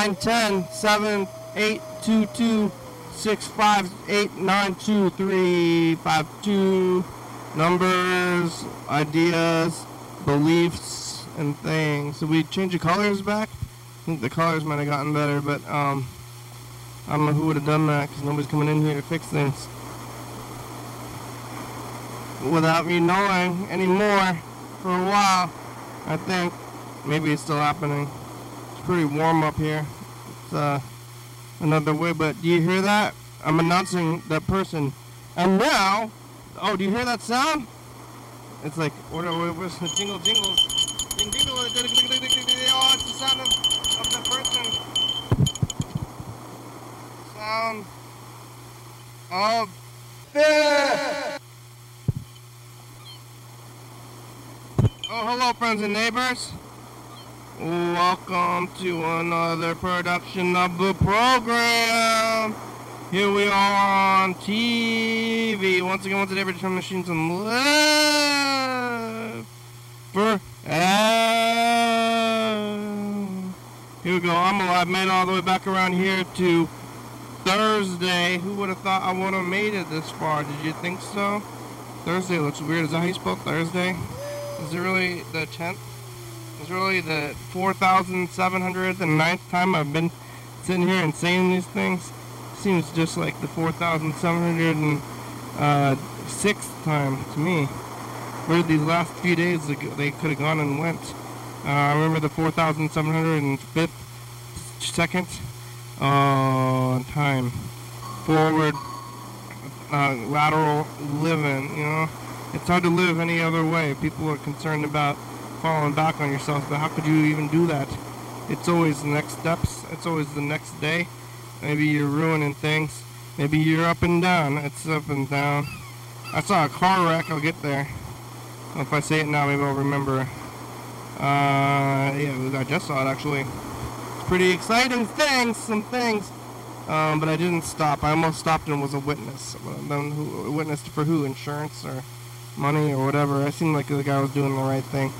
910 7 8 2 2 6 5 8 9 2 3 5 2 numbers, ideas, beliefs, and things. Did we change the colors back? I think the colors might have gotten better, but um, I don't know who would have done that because nobody's coming in here to fix things. Without me knowing anymore for a while, I think. Maybe it's still happening. It's pretty warm up here. It's uh, another way, but do you hear that? I'm announcing that person. And now, oh, do you hear that sound? It's like, what are the jingle jingles? Ding oh, it's the sound of, of the person. Sound of fear. Oh, hello, friends and neighbors. Welcome to another production of the program. Here we are on TV. Once again, once a day, determined machines and live forever. Here we go. I'm alive. It all the way back around here to Thursday. Who would have thought I would have made it this far? Did you think so? Thursday looks weird. Is that how you spell Thursday? Is it really the 10th? It's really the 4,709th time I've been sitting here and saying these things. Seems just like the 4,706th uh, time to me. Where these last few days they could have gone and went. Uh, I remember the 4,705th second uh, time. Forward, uh, lateral living, you know. It's hard to live any other way. People are concerned about falling back on yourself, but how could you even do that? It's always the next steps. It's always the next day. Maybe you're ruining things. Maybe you're up and down. It's up and down. I saw a car wreck. I'll get there. If I say it now, maybe I'll remember. Uh, yeah, I just saw it actually. It's pretty exciting things, some things. Um, but I didn't stop. I almost stopped and was a witness. Then witness for who? Insurance or money or whatever. I seemed like the guy was doing the right thing.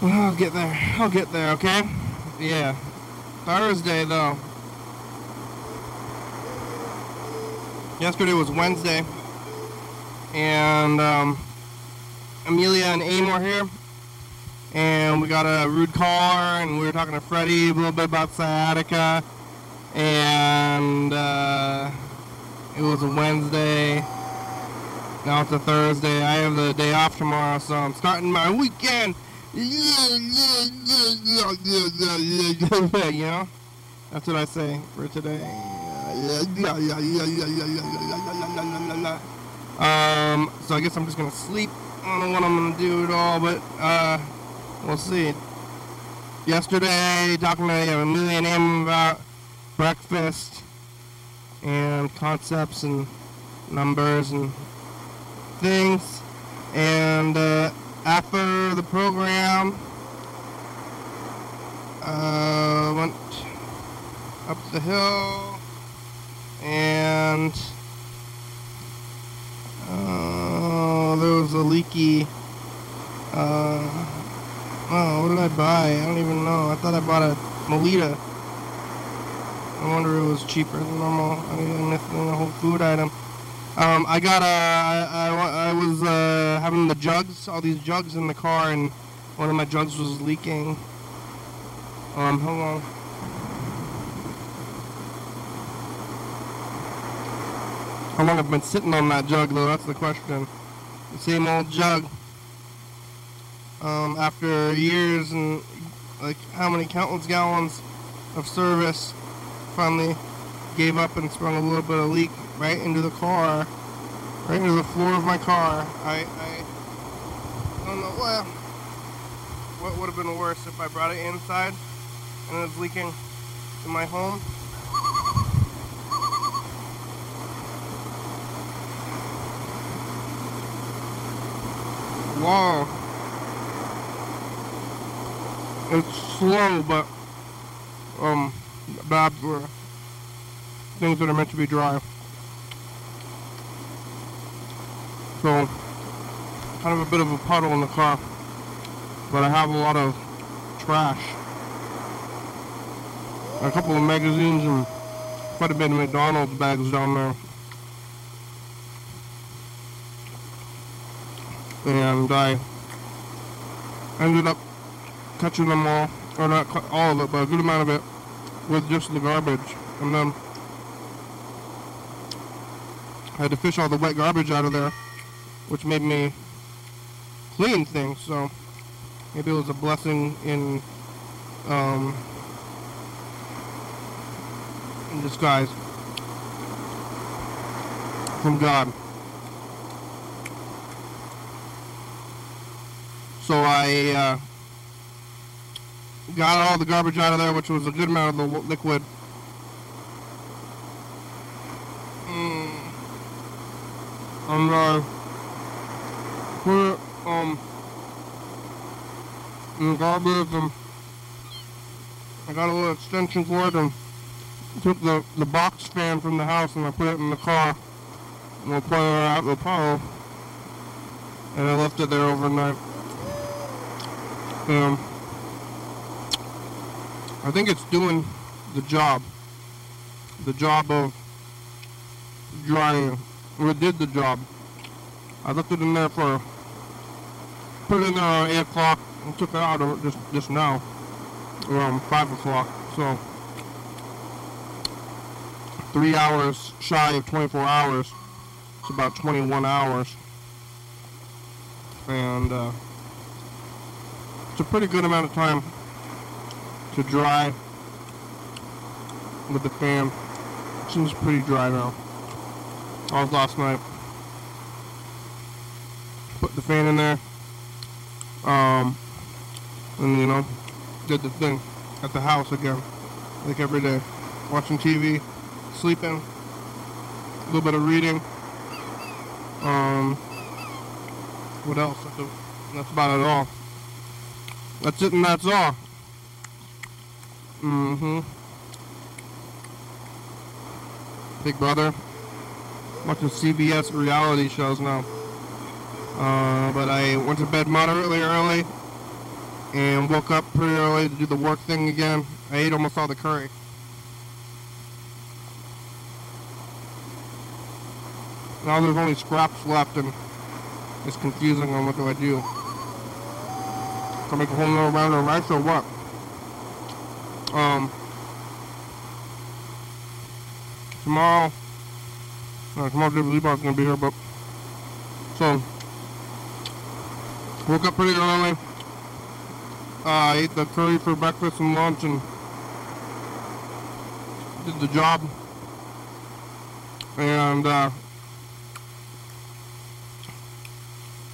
I'll get there. I'll get there, okay? Yeah. Thursday, though. Yesterday was Wednesday. And, um, Amelia and Amor here. And we got a rude car, and we were talking to Freddie a little bit about sciatica. And, uh, it was a Wednesday. Now it's a Thursday. I have the day off tomorrow, so I'm starting my weekend you know? That's what I say for today. Um, so I guess I'm just gonna sleep. I don't know what I'm gonna do at all, but uh, we'll see. Yesterday, talking to a million him about breakfast and concepts and numbers and things, and uh, after the program, uh, went up the hill and uh, there was a leaky. Uh, oh, what did I buy? I don't even know. I thought I bought a Melita. I wonder if it was cheaper than normal. I mean, a whole food item. Um, I got a, I, I, I was uh, having the jugs, all these jugs in the car, and one of my jugs was leaking. Um, hold on. How long I've been sitting on that jug, though, that's the question. The same old jug. Um, after years and, like, how many countless gallons of service, finally gave up and sprung a little bit of leak right into the car, right into the floor of my car. I, I, I don't know, well, what would have been worse if I brought it inside and it was leaking in my home? Wow. It's slow, but, um, bad for things that are meant to be dry. So, kind of a bit of a puddle in the car, but I have a lot of trash. A couple of magazines and quite a bit of McDonald's bags down there. And I ended up catching them all, or not all of it, but a good amount of it with just the garbage. And then I had to fish all the wet garbage out of there, which made me clean things. So maybe it was a blessing in um, in disguise from God. So I uh, got all the garbage out of there, which was a good amount of the liquid. Mm. And uh, um, the garbage and I got a little extension cord and took the, the box fan from the house and I put it in the car and I put it out the pile and I left it there overnight. Um, I think it's doing the job. The job of drying. Or it did the job. I left it in there for, put it in at 8 o'clock and took it out just, just now, around 5 o'clock. So, three hours shy of 24 hours. It's about 21 hours. And, uh, it's a pretty good amount of time to dry with the fan. Seems pretty dry now. I was last night. Put the fan in there. Um, and you know, did the thing at the house again, like every day. Watching TV, sleeping, a little bit of reading. Um, what else? That's about it all. That's it and that's all. Mm-hmm. Big Brother. Watching CBS reality shows now. Uh, but I went to bed moderately early and woke up pretty early to do the work thing again. I ate almost all the curry. Now there's only scraps left and it's confusing on what do I do. Can I make a whole nother round of rice or what? Um, tomorrow, uh, tomorrow David Levi's gonna be here, but so woke up pretty early. Uh, ate the curry for breakfast and lunch and did the job. And uh,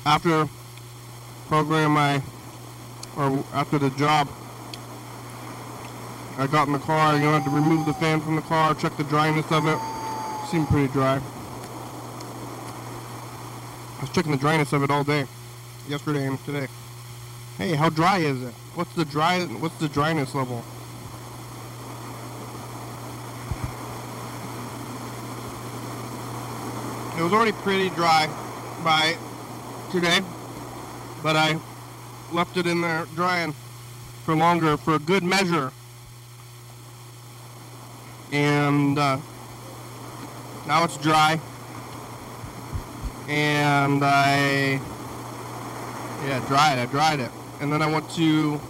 after program, I or after the job, I got in the car, you know, I had to remove the fan from the car, check the dryness of it. Seemed pretty dry. I was checking the dryness of it all day, yesterday and today. Hey, how dry is it? What's the dry? What's the dryness level? It was already pretty dry by today, but I left it in there drying for longer for a good measure. And uh, now it's dry. And I, yeah, dried. It. I dried it. And then I went to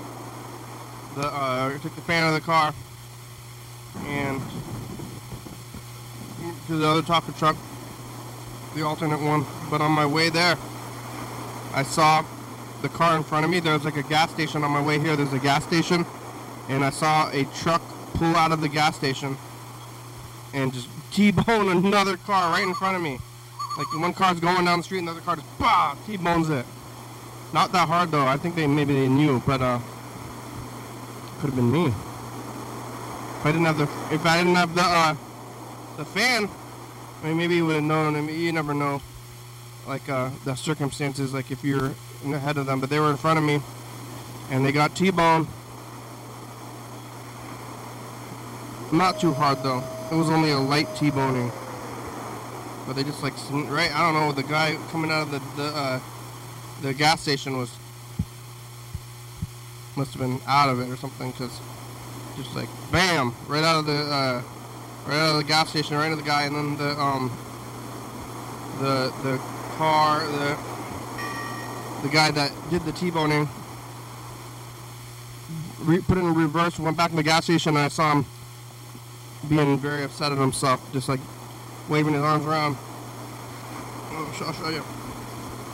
the, uh, took the fan out of the car and to the other top of the truck, the alternate one. But on my way there, I saw the car in front of me. There's like a gas station on my way here. There's a gas station, and I saw a truck pull out of the gas station and just T-bone another car right in front of me. Like one car's going down the street, and another car just bah T-bones it. Not that hard though. I think they maybe they knew, but uh, could have been me. If I didn't have the if I didn't have the uh the fan, I mean maybe you would have known. I mean, you never know. Like uh, the circumstances, like if you're ahead of them, but they were in front of me, and they got T-boned. Not too hard though. it was only a light T-boning. But they just like right. I don't know. The guy coming out of the the uh, the gas station was must have been out of it or something because just like bam, right out of the uh, right out of the gas station, right into the guy, and then the um the the car the the guy that did the T-boning put it in reverse, went back to the gas station, and I saw him being very upset at himself, just like waving his arms around. I'll I'll show you.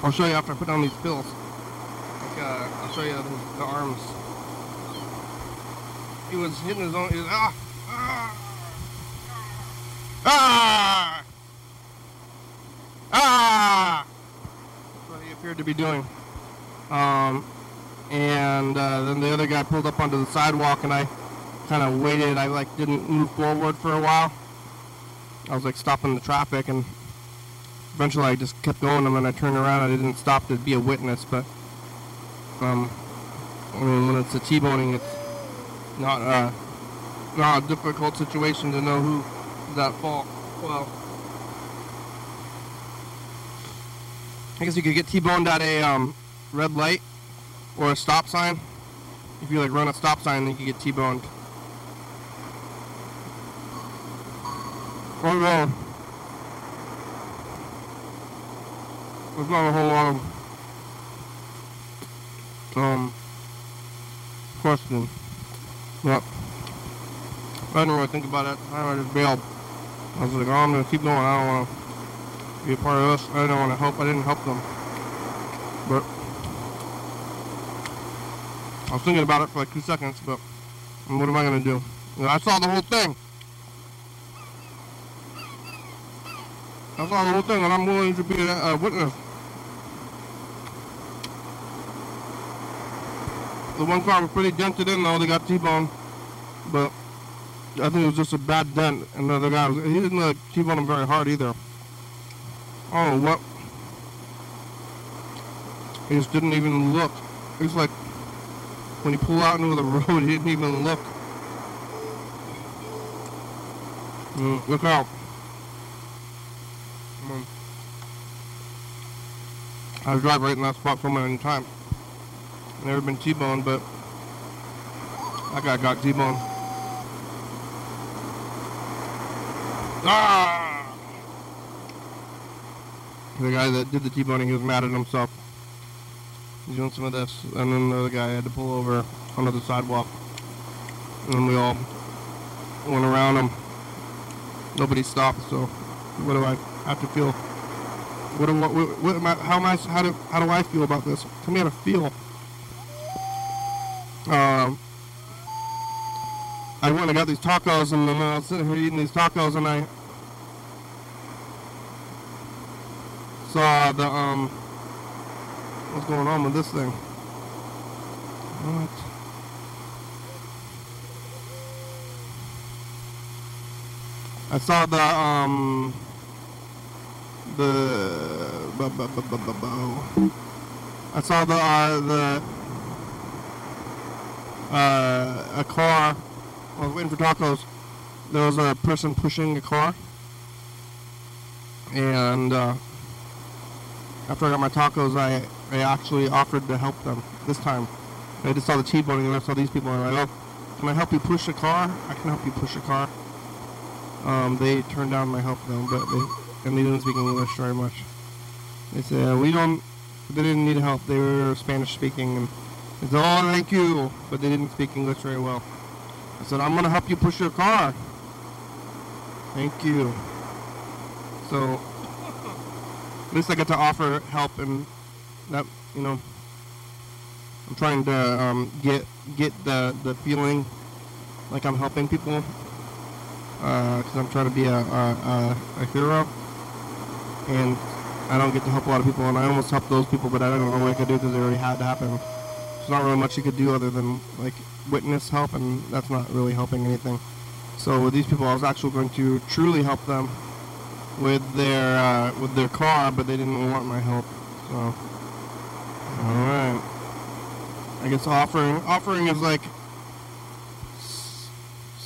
I'll show you after I put down these pills. Like, uh, I'll show you the, the arms. He was hitting his own. Was, ah, ah, ah, ah. That's what he appeared to be doing. Um, and uh, then the other guy pulled up onto the sidewalk, and I kind of waited. I like didn't move forward for a while. I was like stopping the traffic, and eventually I just kept going. And then I turned around. I didn't stop to be a witness, but um, I mean, when it's a T-boning, it's not uh, not a difficult situation to know who's at fault. Well, I guess you could get T-boned at a um, red light or a stop sign. If you like run a stop sign, then you can get T-boned. Oh no. There's not a whole lot of um question. But I didn't really think about it. I just bailed. I was like, oh, I'm gonna keep going. I don't want to be a part of this. I didn't want to help. I didn't help them. But I was thinking about it for like two seconds, but what am I gonna do? You know, I saw the whole thing. I saw the whole thing, and I'm willing to be a, a witness. The one car was pretty dented in, though. They got T-boned, but I think it was just a bad dent. And the other guy, was, he didn't uh, T-bone him very hard either. Oh, what? He just didn't even look. It was like when he pulled out into the road, he didn't even look. Mm, look out. I drive right in that spot so many times. Never been T-boned, but I guy got T-boned. Ah! The guy that did the T-boning, he was mad at himself. He's doing some of this, and then the other guy had to pull over onto the sidewalk. And we all went around him. Nobody stopped, so what do I have to feel? What what, what, what am I, how am I how do how do I feel about this? Tell me how to feel. Um, I went and got these tacos, and then I was sitting here eating these tacos, and I saw the um what's going on with this thing. What? I saw the um the I saw the uh, the uh, a car. I was waiting for tacos. There was a person pushing a car, and uh, after I got my tacos, I I actually offered to help them this time. I just saw the T-boning and I saw these people and I'm like, oh, can I help you push a car? I can help you push a car. Um, they turned down my help though, but they and they didn't speak English very much. They said we don't. They didn't need help. They were Spanish speaking and said, oh, thank you, but they didn't speak English very well. I said, I'm gonna help you push your car. Thank you. So at least I get to offer help and that you know I'm trying to um, get get the the feeling like I'm helping people because I'm trying to be a, a, a, a hero and I don't get to help a lot of people and I almost helped those people but I don't know what I could do because it already had to happen. Not really much you could do other than like witness help and that's not really helping anything. So with these people I was actually going to truly help them with their uh, with their car, but they didn't want my help. So, all right. I guess offering offering is like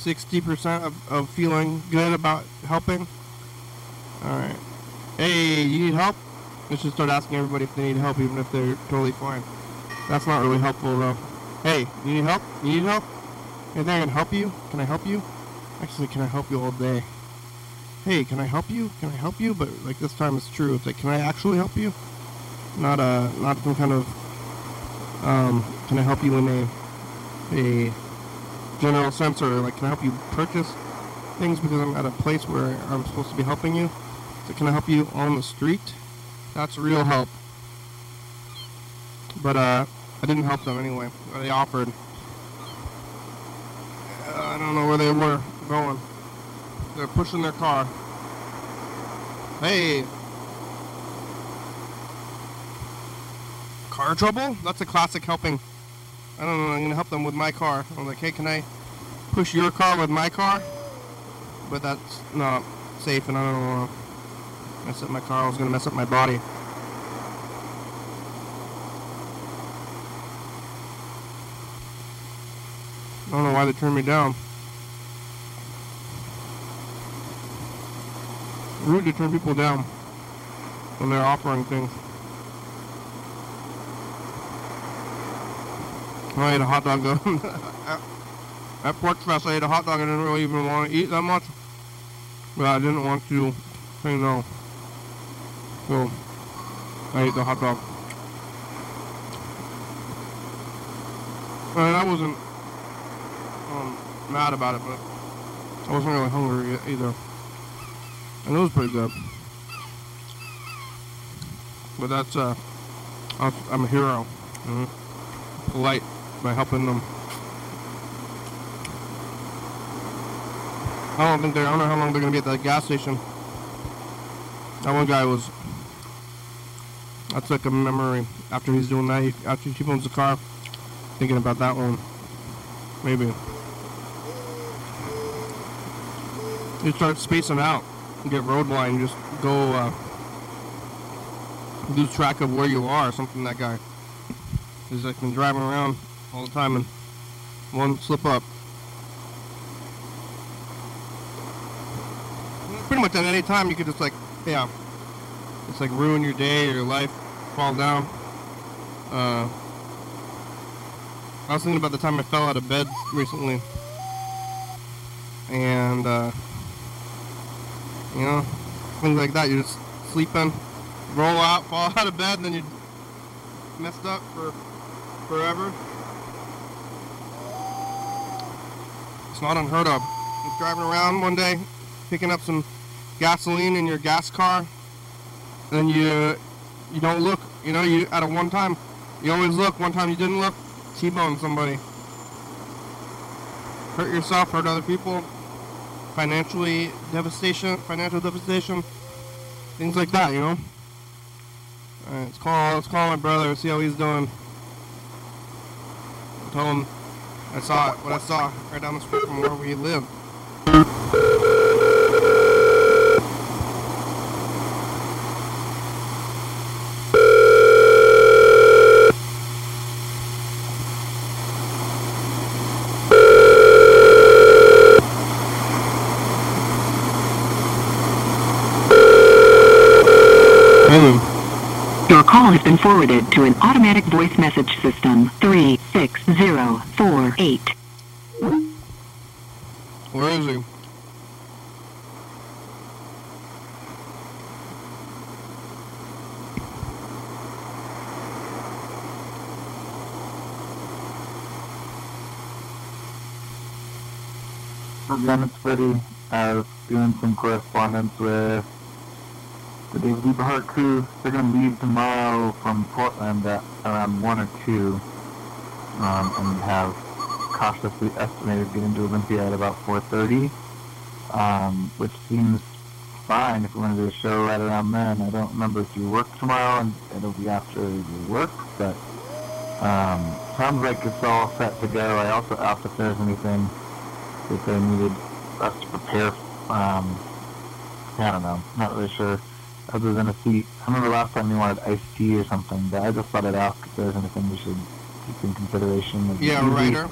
60% of, of feeling good about helping. Alright. Hey, you need help? Let's just start asking everybody if they need help, even if they're totally fine. That's not really helpful, though. Hey, you need help? You need help? Anything I can help you? Can I help you? Actually, can I help you all day? Hey, can I help you? Can I help you? But like this time, it's true. It's like, can I actually help you? Not uh, not some kind of um, can I help you in a a general sense, or like, can I help you purchase things because I'm at a place where I'm supposed to be helping you? So can I help you on the street? That's real help. But uh, I didn't help them anyway. They offered. Uh, I don't know where they were going. They're pushing their car. Hey. Car trouble? That's a classic helping. I don't know. I'm gonna help them with my car. I'm like, hey, can I push your car with my car? But that's not safe, and I don't want to mess up my car. I was gonna mess up my body. I don't know why they turned me down. Rude to turn people down when they're offering things. I ate a hot dog though. at, at Pork Fest, I ate a hot dog. I didn't really even want to eat that much, but I didn't want to say no. So I ate the hot dog. And I wasn't um, mad about it, but I wasn't really hungry either. And it was pretty good. But that's, uh, I'm a hero. hmm Polite by helping them. I don't think they're, I don't know how long they're going to be at that gas station. That one guy was, that's like a memory. After he's doing that, he, after he owns the car, thinking about that one. Maybe. You start spacing out. Get road blind. Just go uh, lose track of where you are. Something that guy. He's like been driving around all the time and one slip up. Pretty much at any time you could just like, yeah, it's like ruin your day or your life, fall down. Uh, I was thinking about the time I fell out of bed recently. And, uh, you know, things like that. You're just sleeping, roll out, fall out of bed, and then you're messed up for forever. It's not unheard of. You're driving around one day, picking up some gasoline in your gas car, and you you don't look. You know, you at a one time, you always look. One time you didn't look, T-bone somebody. Hurt yourself, hurt other people. Financially devastation, financial devastation, things like that. You know. All right, let's call let's call my brother. See how he's doing. Tell him I saw it, what I saw right down the street from where we live. Your call has been forwarded to an automatic voice message system. 36048. Where is he? Lieutenant Smitty, I was doing some correspondence with the David Liebe Hart crew. They're going to leave tomorrow from Portland at around 1 or 2 um, and have cautiously estimated getting to Olympia at about 4.30, um, which seems fine if we want to do a show right around then. I don't remember if you work tomorrow and it'll be after your work, but um, sounds like it's all set to go. I also asked if there's anything that they needed us to prepare. Um, I don't know, not really sure. Other than a seat, I remember last time you wanted iced tea or something, but I just thought I'd ask if there's anything we should keep in consideration. Yeah, writer.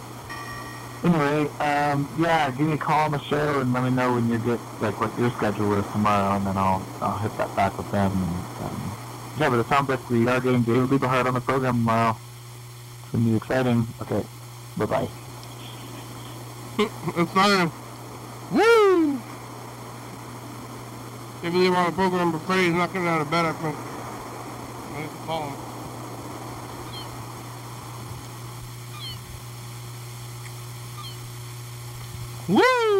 Anyway, um, yeah, give me a call on the show and let me know when you get like what your schedule is tomorrow, and then I'll I'll hit that back with them. And, um, yeah, but it sounds like we are getting David Liebe Hart on the program tomorrow. It's gonna be exciting. Okay, bye bye. it's not even. Woo! They believe on the program, but Freddie's not getting out of bed. I think. I have to call him. Woo!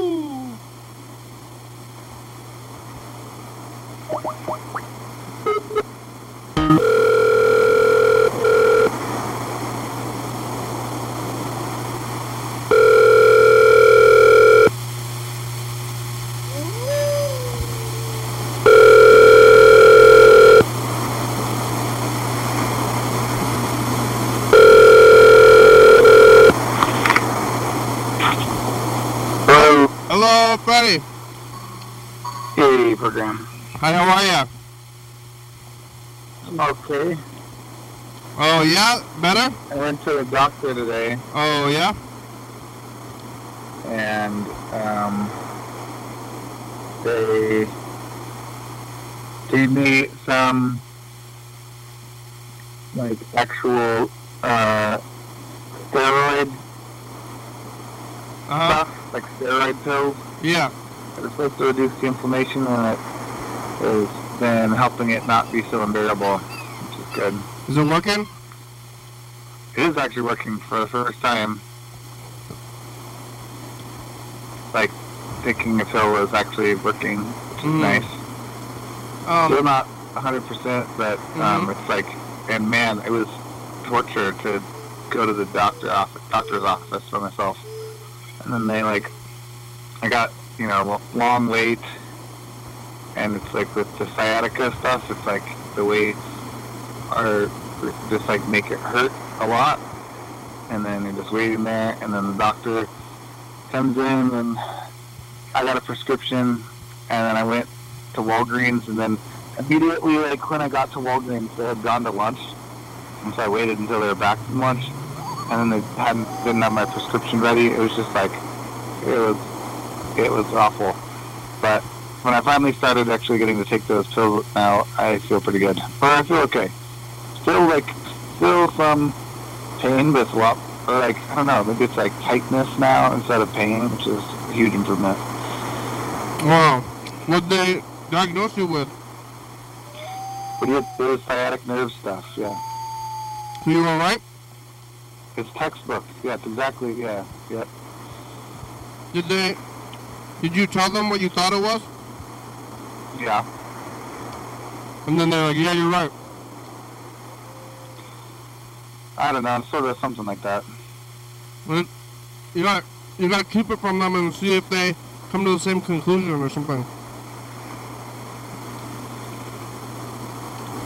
Hello. Hello, Freddie. Hey, program. Hi, how are ya? Okay. Oh yeah, better. I went to the doctor today, Oh yeah. and um, they gave me some like actual uh, steroid Uh huh. stuff, like steroid pills. Yeah. It's supposed to reduce the inflammation, and it has been helping it not be so unbearable, which is good. Is it working? It is actually working for the first time. Like, taking a pill was actually working, which is Mm. nice. Still Um. not 100%, but um, Mhm. it's like, and man, it was torture to go to the doctor office, doctor's office by myself. And then they like, I got, you know, long wait, and it's like with the sciatica stuff, it's like the waits are just like make it hurt a lot. And then you're just waiting there, and then the doctor comes in, and I got a prescription, and then I went to Walgreens, and then immediately, like when I got to Walgreens, they had gone to lunch, and so I waited until they were back from lunch, and then they hadn't didn't have my prescription ready. It was just like it was it was awful. But when I finally started actually getting to take those pills now, I feel pretty good. Or I feel okay. Still like still some pain, but it's a lot. Like I don't know, maybe it's like tightness now instead of pain, which is a huge improvement. Wow. What they diagnose you with? But it it was sciatic nerve stuff, yeah. You all right? It's textbook. Yeah, it's exactly. Yeah, yeah. Did they? Did you tell them what you thought it was? Yeah. And then they're like, "Yeah, you're right." I don't know. Sort of something like that. Well, you got you got to keep it from them and see if they come to the same conclusion or something.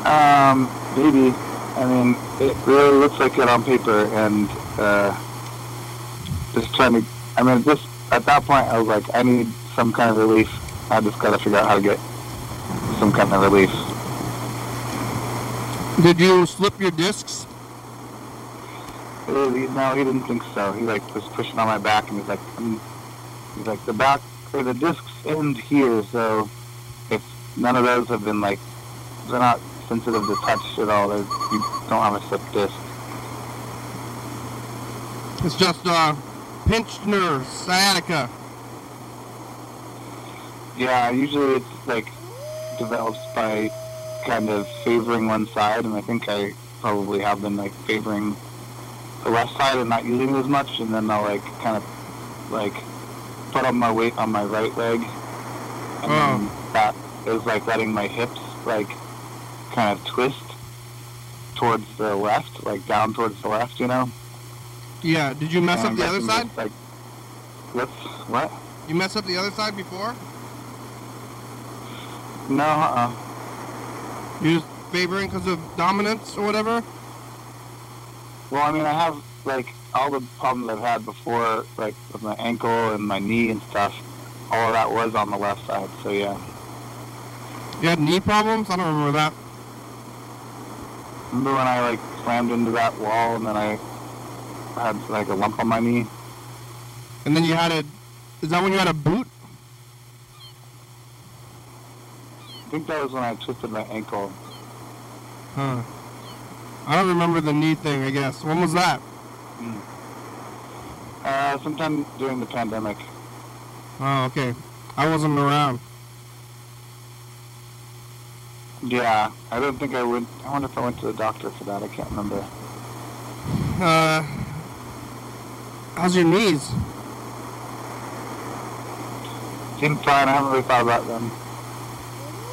Um, maybe. I mean, it really looks like it on paper, and uh, just trying to. I mean, just at that point, I was like, I need some kind of relief. I just gotta figure out how to get some kind of relief. Did you slip your discs? Uh, he- No, he didn't think so. He like was pushing on my back, and he's like, um, he's like the back or the discs end here, so if none of those have been like, they're not sensitive to touch at all. They're, you don't have a slip disc. It's just uh, pinched nerves, sciatica. Yeah, usually it's like develops by kind of favoring one side, and I think I probably have been like favoring the left side and not using it as much, and then I'll like kind of like put up my weight on my right leg, and then oh. that is like letting my hips like kind of twist towards the left, like down towards the left, you know. Yeah. Did you mess up the other side? Like, what's what? You mess up the other side before? No, uh-uh. You just favoring because of dominance or whatever? Well, I mean, I have like all the problems I've had before, like with my ankle and my knee and stuff. All of that was on the left side, so yeah. You had knee problems? I don't remember that. Remember when I like slammed into that wall and then I had like a lump on my knee? And then you had a. Is that when you had a boot? I think that was when I twisted my ankle. Huh. I don't remember the knee thing. I guess. When was that? Uh, sometime during the pandemic. Oh, okay. I wasn't around. Yeah, I don't think I went. I wonder if I went to the doctor for that. I can't remember. Uh. How's your knees? Seem fine. I haven't really thought about them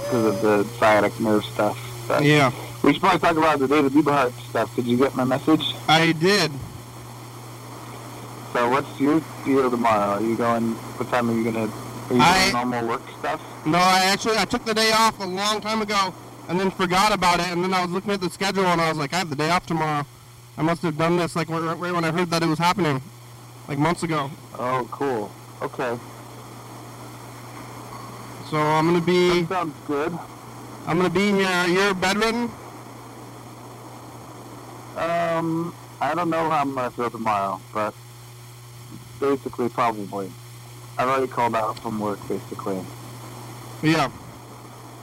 because of the sciatic nerve stuff. But Yeah, we should probably talk about the David Liebe Hart stuff. Did you get my message? I did. So what's your deal tomorrow? Are you going? What time are you gonna? Are you I- doing normal work stuff? No, I actually I took the day off a long time ago and then forgot about it. And then I was looking at the schedule and I was like, I have the day off tomorrow. I must have done this like right when I heard that it was happening, like months ago. Oh, cool. Okay, So I'm gonna be that sounds good. I'm gonna be here. You're bedridden. Um, I don't know how I'm gonna feel tomorrow, but basically probably. I've already called out from work, basically. Yeah.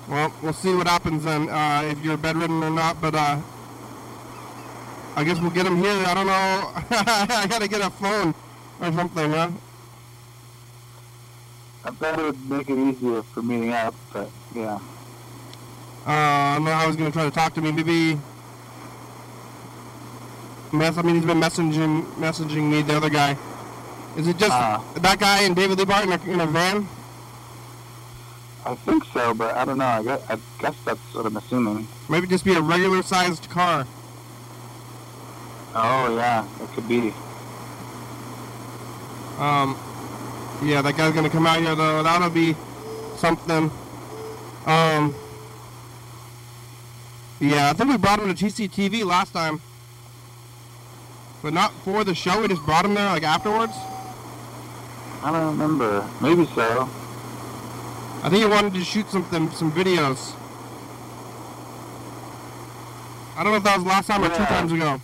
Well, we'll see what happens then, uh, if you're bedridden or not, but, uh, I guess we'll get him here. I don't know. I gotta get a phone or something, huh? I thought it would make it easier for meeting up, but yeah. Uh, I don't know how he's gonna try to talk to me. Maybe. Mess, I mean, he's been messaging messaging me, the other guy. Is it just Ah. that guy and David Liebe Hart in a, in a van? I think so, but I don't know. I guess, I guess that's what I'm assuming. Maybe just be a regular sized car. Oh yeah, it could be. Um, yeah, that guy's gonna come out here though. That'll be something. Um, yeah, I think we brought him to TCTV last time, but not for the show. We just brought him there like afterwards. I don't remember. Maybe so. I think he wanted to shoot something, some videos. I don't know if that was last time or two times ago.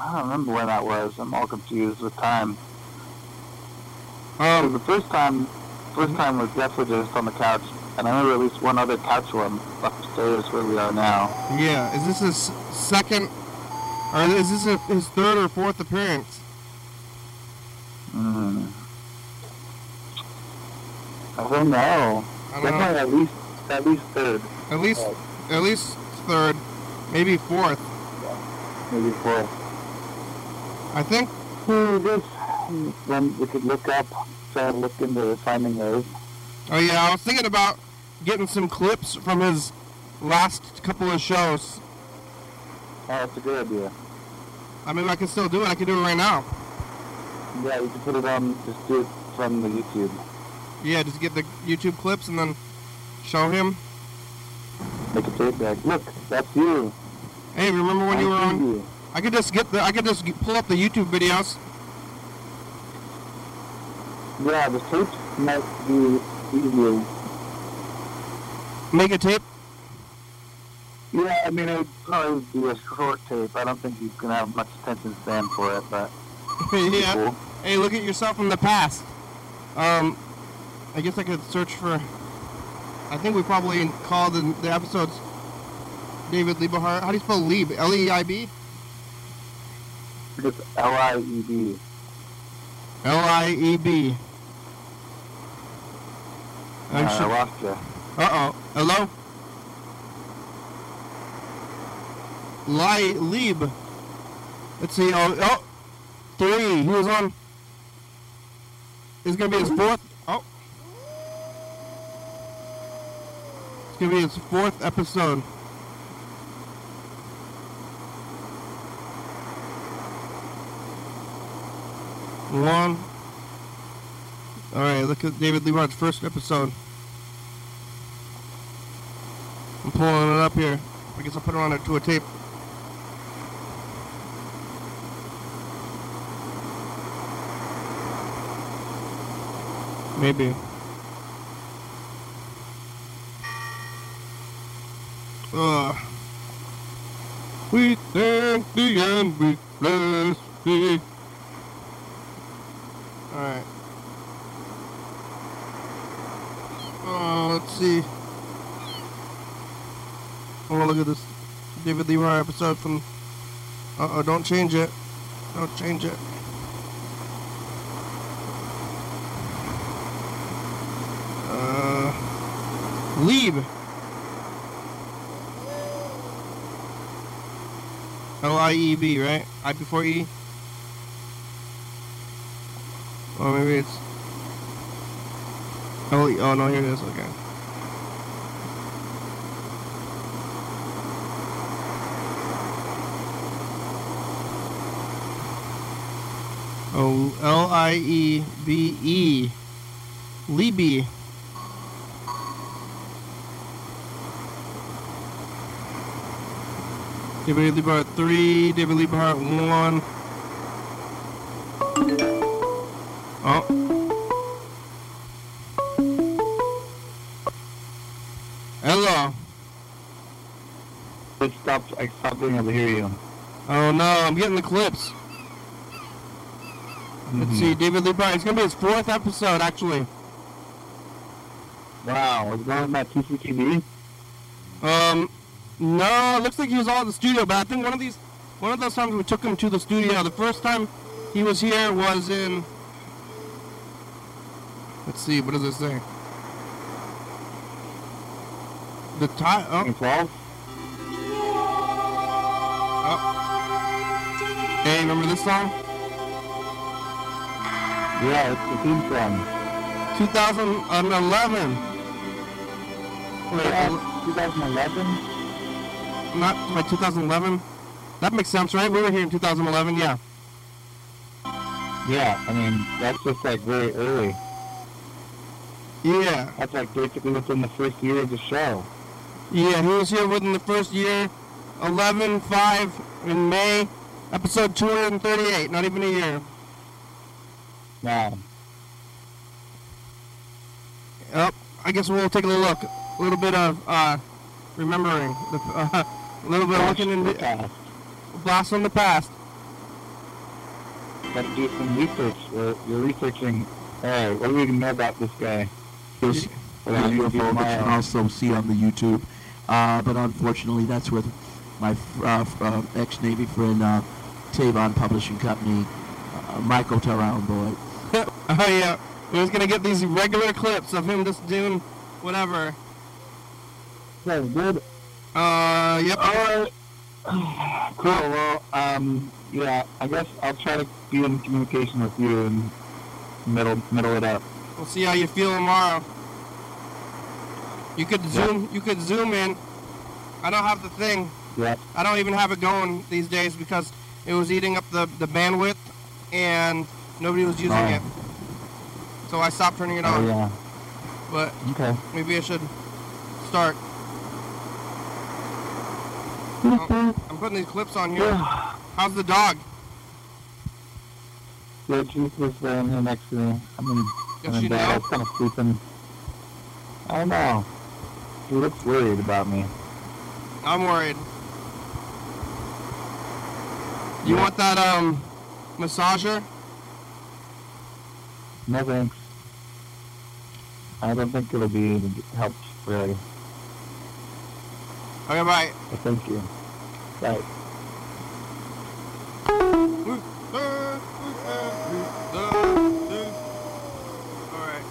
I don't remember when that was. I'm all confused with time. Um, the first time, first time was definitely just on the couch, and I remember at least one other couch one upstairs where we are now. yeah, is this his second, or is this a, his third or fourth appearance? Hmm. I don't know. I don't know. At least at least third, At least, at least third, maybe fourth. maybe fourth. I think. Hmm, this then we could look up, try to look into finding those. Oh yeah, I was thinking about getting some clips from his last couple of shows. Oh, that's a good idea. I mean, I can still do it. I can do it right now. Yeah, you can put it on. Just do it from the YouTube. Yeah, just get the YouTube clips and then show him. Make a tape back. Look, that's you. Hey, remember when you were on? you. I could just get the. I could just pull up the YouTube videos. Yeah, the tape might be easier. Make a tape. Yeah, I mean, it would probably be a short tape. I don't think he's gonna have much attention span for it, but yeah. cool. Hey, look at yourself in the past. Um, I guess I could search for. I think we probably called the, the episodes David Liebe Hart. How do you spell Lieb? L E I B? It's L I E D. L I E B. Uh, I lost you. Uh oh. Hello? Li Lieb. Let's see. Oh, oh, three. He was on. It's gonna be his fourth. Oh. It's gonna be his fourth episode. One. All right. Look at David Leroy's first episode. I'm pulling it up here. I guess I'll put it on to a tape. Maybe. Uh, we thank thee and we bless thee. See. Oh, look at this David Leroy episode from. Uh oh, don't change it. Don't change it. Uh, Lieb. L I E B, right? I before E. Or maybe it's. Oh, oh no, here it is. Okay. Oh, L I E B E. Libby. David Liebe Hart 3, David Liebe Hart 1. Oh. Hello. It stopped. I stopped being able to hear you. Oh no, I'm getting the clips. Let's see, David Liebe Hart. It's gonna be his fourth episode, actually. Wow, going that TCTV? Um, no, it looks like he was all at the studio, but I think one of these, one of those times we took him to the studio. The first time he was here was in. Let's see, what does it say? The time. Oh, 2012? oh. Hey, remember this song? Yeah, it's the theme song. 2011. Wait, Yeah, 2011? not by 2011. That makes sense, right? We were here in 2011. Yeah. Yeah, I mean, that's just like very early. Yeah. That's like basically within the first year of the show. Yeah, he was here within the first year. 11 5 in May. Episode 238. Not even a year. Wow. Yep. I guess we'll take a little look. A little bit of uh, remembering. The, uh, a little bit of looking in the Fast. blast from the past. Gotta do some research. You're, you're researching. Alright, what do we know about this guy? Yes, What you UFO that you can also see on the YouTube. Uh, but unfortunately, that's with my uh, uh, ex-Navy friend, uh, Tavon Publishing Company, uh, Michael Tyrone boy. oh, yeah. We're just to get these regular clips of him just doing whatever. So good. Uh, yep. Alright. Cool. Well, um, yeah, I guess I'll try to be in communication with you and middle middle it up. We'll see how you feel tomorrow. You could zoom. You could zoom in. I don't have the thing. Yeah. I don't even have it going these days because it was eating up the, the bandwidth and nobody was using Oh. it. So I stopped turning it Oh on. yeah. But Okay. maybe I should start. Oh, I'm putting these clips on here. How's the dog? Yeah, Juice was uh, in here next to me. I mean, Does she then I was kind of sleeping. I don't know. He looks worried about me. I'm worried. You Yeah. want that um massager? No thanks. I don't think it'll be any help really. Okay, bye. But thank you. Bye. Alright.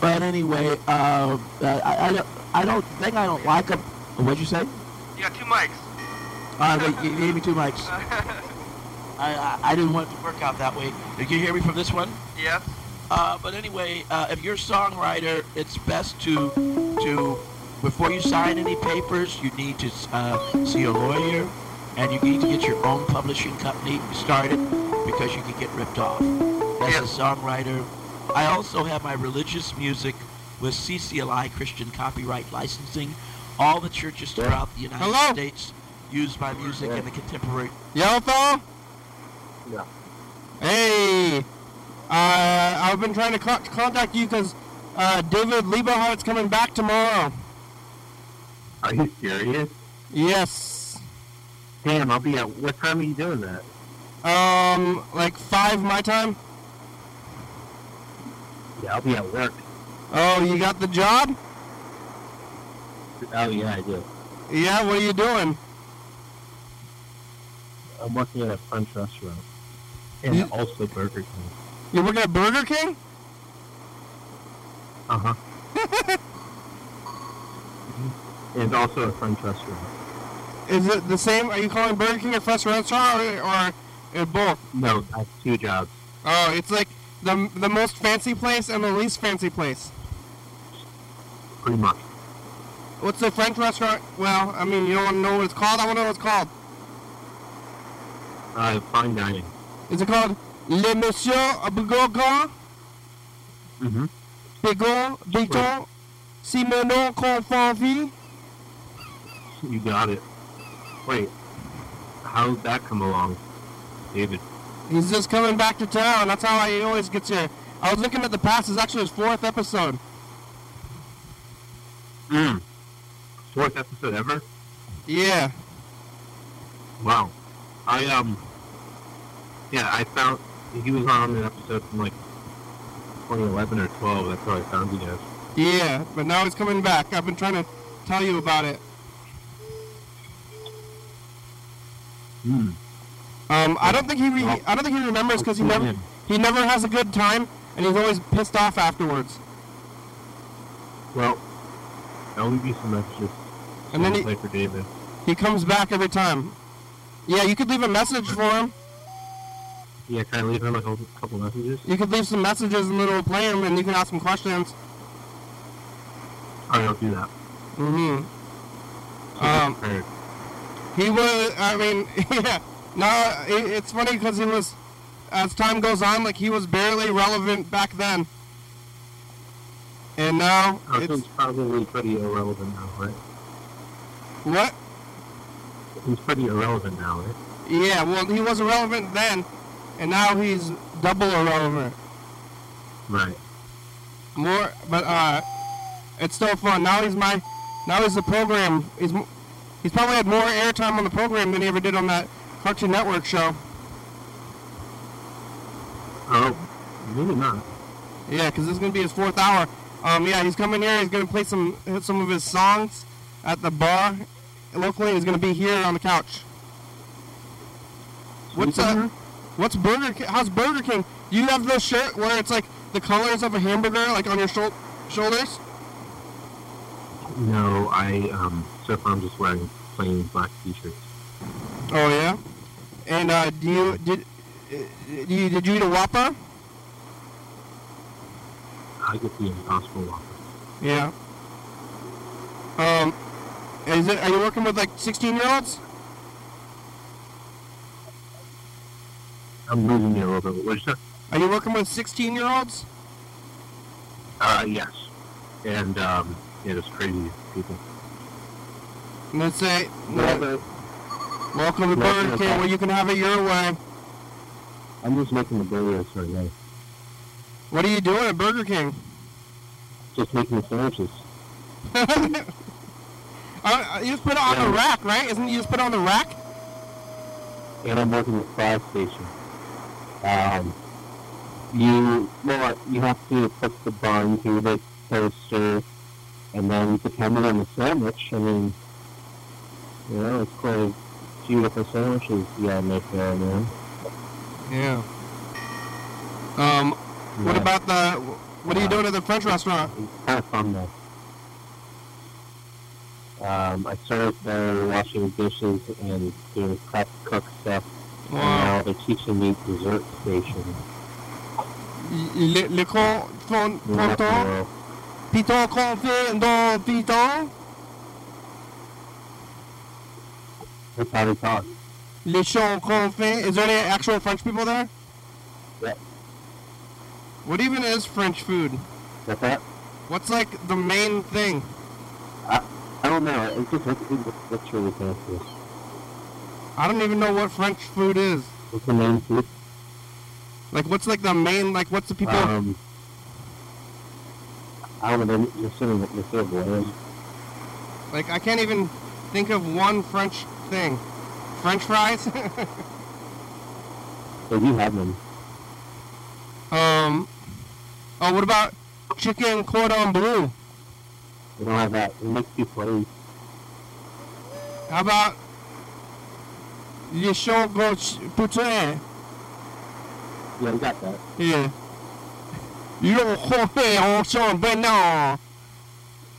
But anyway, uh, uh, I, I, don't, I don't think I don't like him. What'd you say? You got two mics. Uh, they, you gave me two mics. I, I, I didn't want it to work out that way. Did you hear me from this one? Yeah. Uh, but anyway, uh, if you're a songwriter, it's best to to before you sign any papers, you need to uh, see a lawyer, and you need to get your own publishing company started because you can get ripped off. As a songwriter, I also have my religious music with CCLI Christian Copyright Licensing. All the churches throughout the United Hello? States use my music in the contemporary. Yellow fellow? Yeah. Hey. Uh, I've been trying to co- contact you because uh, David Liebe Hart's coming back tomorrow. Are you serious? Yes. Damn, I'll be at. What time are you doing that? Um, like five my time. Yeah, I'll be at work. Oh, you got the job? Oh yeah, I do. Yeah. What are you doing? I'm working at a French restaurant. And You- also Burger King. You're working at Burger King? Uh huh. and also a French restaurant. Is it the same? Are you calling Burger King a French restaurant or, or, both? No, I have two jobs. Oh, it's like the the most fancy place and the least fancy place. Pretty much. What's the French restaurant? Well, I mean, you don't want to know what it's called. I want to know what it's called. Uh, fine dining. Is it called Le Monsieur Bigogon? Mm-hmm. Bigon, Biton, Simonon Confonfi? You got it. Wait, how'd that come along, David? He's just coming back to town. That's how he always gets here. I was looking at the past. It's actually his fourth episode. Mm. Fourth episode ever? Yeah. Wow. I um. Yeah, I found he was on an episode from like 2011 or 12. That's how I found you guys. Yeah, but now he's coming back. I've been trying to tell you about it. Hmm. Um, I don't think he re- I don't think he remembers because he never he never has a good time and he's always pissed off afterwards. Well, I'll leave you some messages. And then he- play for David. He comes back every time. Yeah, you could leave a message for him. Yeah, can I leave him a couple messages? You could leave some messages and it'll play him and you can ask him questions. Alright, I'll do that. Mm-hmm. Um. He was, I mean, yeah. No, it, it's funny because he was, as time goes on, like he was barely relevant back then. And now, Oh, it's, he's probably pretty irrelevant now, right? what? He's pretty irrelevant now, right? Yeah, well, he was irrelevant then, and now he's double irrelevant. Right. More, but, uh, it's still fun. Now he's my, now he's the program. He's, he's probably had more airtime on the program than he ever did on that Cartoon Network show. Oh, maybe not. Yeah, because this is gonna be his fourth hour. Um, yeah, he's coming here. He's gonna play some some of his songs at the bar locally. He's gonna be here on the couch. What's here? What's Burger King? How's Burger King? You have this shirt where it's like the colors of a hamburger, like on your shou- shoulders. No, I um. So far, I'm just wearing plain black t-shirts. Oh yeah. And uh, do you did did you did you eat a Whopper? I get the Impossible Whopper. Yeah. Um, is it? Are you working with like 16 year olds? I'm losing you a little bit. What'd you say? Are you working with 16 year olds? Uh, yes. And um, yeah, there's crazy people. They say, Well, welcome to Burger King where you can have it your way. I'm just making the burgers right now. What are you doing at Burger King? Just making the sandwiches. Uh, you just put it on the rack, right? Isn't it you just put it on the rack? And I'm working the fry station. Um, you well, you have to put the bun through the toaster, and then ham on the sandwich. I mean, you know, it's quite different sandwiches you gotta make there, man. Yeah. Um, what about the, what are you doing at the French restaurant? It's kind of fun though. Um, I started there washing dishes and doing prep cook stuff. Wow. now they're teaching me dessert station. Le, le con, Yeah, ponton, piton confit dans piton, That's how they talk. le chon confit. Is there any actual French people there? Yeah. What even is French food? What's that? What's like the main thing? I I don't know. It's just it's, it's really fancy. I don't even know what French food is. What's the main food? Like, what's like the main, like, what's the people? Um, I don't know. They're, they're sort of they're sort of bland. like, I can't even think of one French thing. French fries? They you have them. Um. Oh, what about chicken cordon bleu? They don't have that. It makes two plates. How about yeshongo poulet? Yeah, we got that. Yeah. You don't coffee on some banana.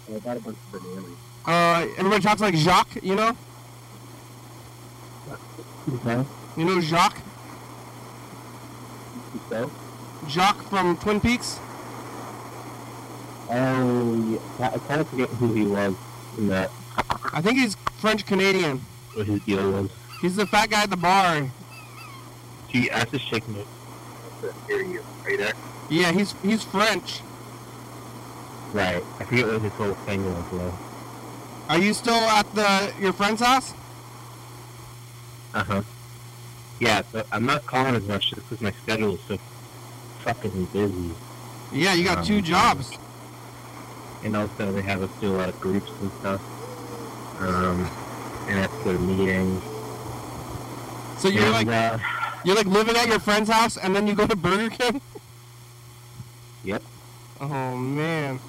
I got a bunch of bananas. Uh, everybody talks like Jacques, you know? Okay. You know Jacques? So? Jacques from Twin Peaks? Oh, yeah. I kind of forget who he was in that. I think he's French Canadian. What his deal was. He's the fat guy at the bar. Gee, I just shaking it. Hear you. Are you there? Yeah, he's he's French. Right. I forget what his whole thing was, though. Are you still at the your friend's house? Uh huh. Yeah, but I'm not calling as much just because my schedule is so fucking busy. Yeah, you got Um, two jobs. And also, they have us do a lot of groups and stuff. Um, and I have to go to meetings. So you're and, like uh, you're like living at your friend's house and then you go to Burger King? Yep. Oh man.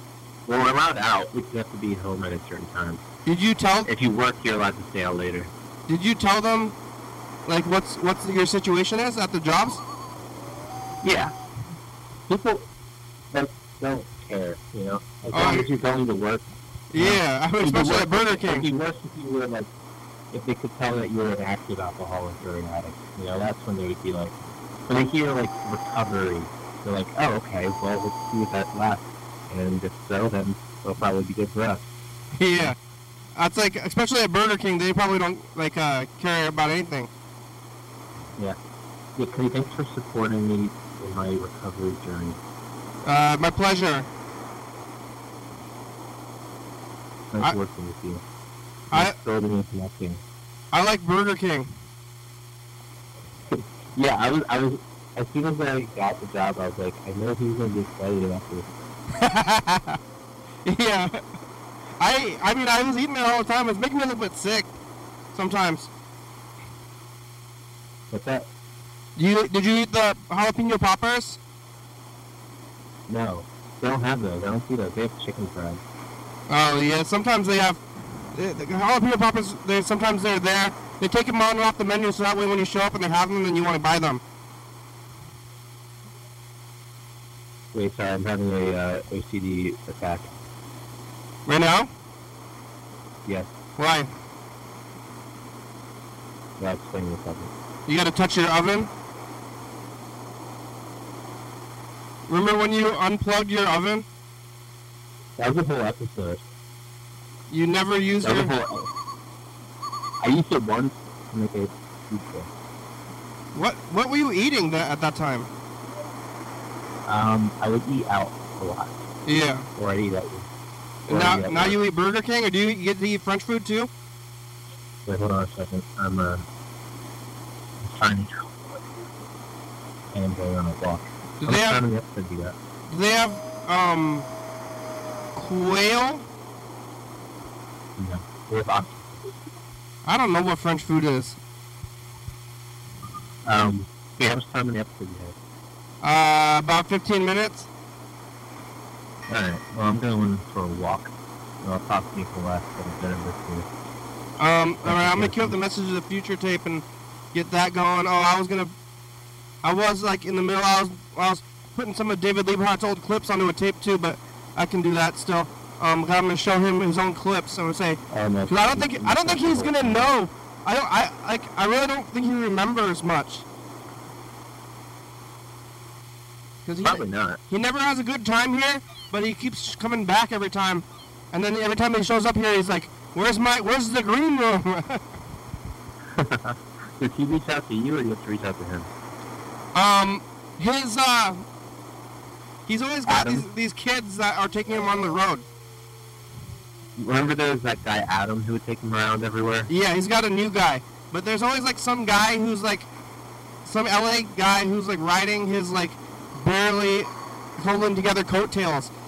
well, we're allowed out. We have to be home at a certain time. Did you tell If you work, you're allowed to stay out later. did you tell them like what's what's your situation is at the jobs? Yeah. People like don't care, you know. As Oh, long as you're going to work. Yeah, I It'd especially worse- at Burger It'd King. be worse if you were like, if they could tell that you were an active alcoholic or an addict. You know, that's when they would be like, when they hear like recovery, they're like, oh, okay, well, let's see what that lasts. And if so, then it'll probably be good for us. Yeah. That's like especially at Burger King, they probably don't like uh care about anything. Yeah, Cody, thanks for supporting me in my recovery journey. Uh my pleasure. Nice I- working with you. I Nice building and connecting. I like Burger King. Yeah, I was, I was, as soon as I got the job, I was like, I know he's gonna be excited about this. yeah. I I mean I was eating it all the time. It's making me a little bit sick sometimes. What's that? You did you eat the jalapeno poppers? No, they don't have those. I don't see those. They have chicken fries. Oh yeah, sometimes they have jalapeno poppers. They sometimes they're there. They take them on and off the menu so that way when you show up and they have them, then you want to buy them. Wait, sorry, I'm having a uh, OCD attack. Right now? Yes, Why? yeah, explain in a second. You got to touch your oven. Remember when you unplugged your oven? That was a whole episode. You never was your. I used it once to make a pizza. What What were you eating that, at that time? Um, I would eat out a lot, Yeah. or I'd eat out. Or now eat at now you eat Burger King, or do you get to eat French food too? Wait, hold on a second. I'm uh, trying to. And I'm going on a walk. Do I'm they have to to do that. Do they have um quail? With I don't know what French food is. Um, yeah, how much time in the episode you have? Uh, about 15 minutes. Alright, well, I'm going to go for a walk. So I'll talk to you for less, but I'm better with you. Um, all right, I'm gonna queue up the message of the future tape and get that going. Oh, I was gonna, I was like in the middle. I was, I was putting some of David Liebe Hart's old clips onto a tape too, but I can do that still. Um, I'm gonna show him his own clips. I'm say, because I don't think, I don't think he's gonna know. I don't, I like, I really don't think he remembers much. Because he, Probably not. he never has a good time here, but he keeps coming back every time. And then every time he shows up here, he's like, "Where's my, where's the green room?" Did he reach out to you, or do you have to reach out to him? Um, his uh, he's always got Adam? these, these kids that are taking him on the road. Remember there was that guy, Adam, who would take him around everywhere? Yeah, he's got a new guy, but there's always like some guy who's like some LA guy who's like riding his like barely holding together coattails.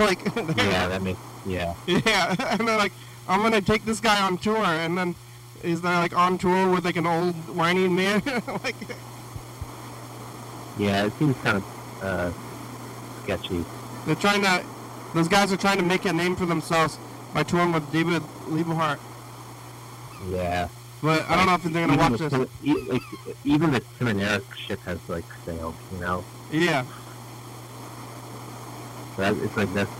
Like, Yeah, that makes, yeah. yeah, and they're like, I'm gonna take this guy on tour, and then is there like on tour with like an old whiny man? like, Yeah, it seems kind of uh, sketchy. They're trying to. Those guys are trying to make a name for themselves by touring with David Liebe Hart. Yeah. But I don't know if they're gonna watch the, this. Like, even the Tim and Eric ship has like sailed, you know. Yeah. That, it's like that's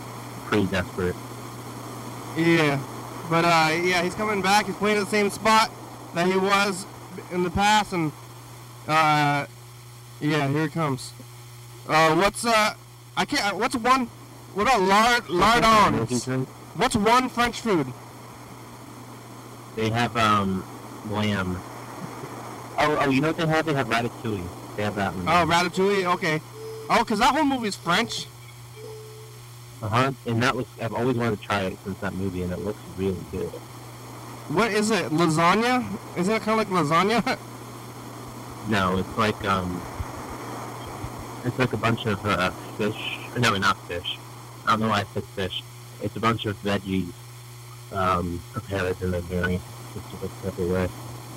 pretty desperate. Yeah. But uh, yeah, he's coming back. He's playing at the same spot that he was in the past, and uh, yeah, here it comes. Uh, what's uh, I can't. What's one? What about lard lardons? What's one French food? They have um lamb. Oh, oh, you know what they have? They have ratatouille. They have that one. Oh, ratatouille. Okay. Oh, cause that whole movie is French. Uh huh. And that was I've always wanted to try it since that movie, and it looks really good. What is it? Lasagna? Isn't it kind of like lasagna? No, it's like um, it's like a bunch of uh, fish. No, not fish. I don't know why I said fish. It's a bunch of veggies um, prepared in a very specific type of way,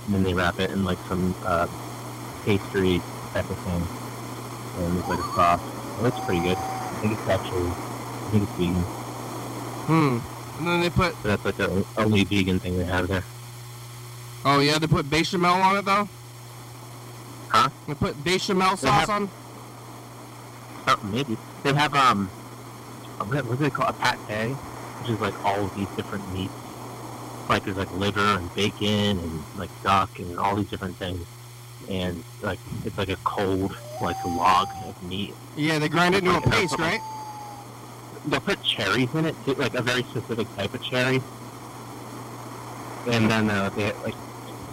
and then they wrap it in like some uh, pastry type of thing, and it's like a sauce. It looks pretty good. I think it's actually, I think it's vegan. hmm. And then they put. So that's like the only vegan thing they have there. Oh yeah, they put bechamel on it though. Huh? They put bechamel They sauce have- on. Something maybe. They have um, what do they call it? a pate, which is like all of these different meats. Like there's like liver and bacon and like duck and all these different things, and like it's like a cold like log of meat. Yeah, they grind it into a paste, right? They'll put cherries in it, too, like a very specific type of cherry. And then uh, they like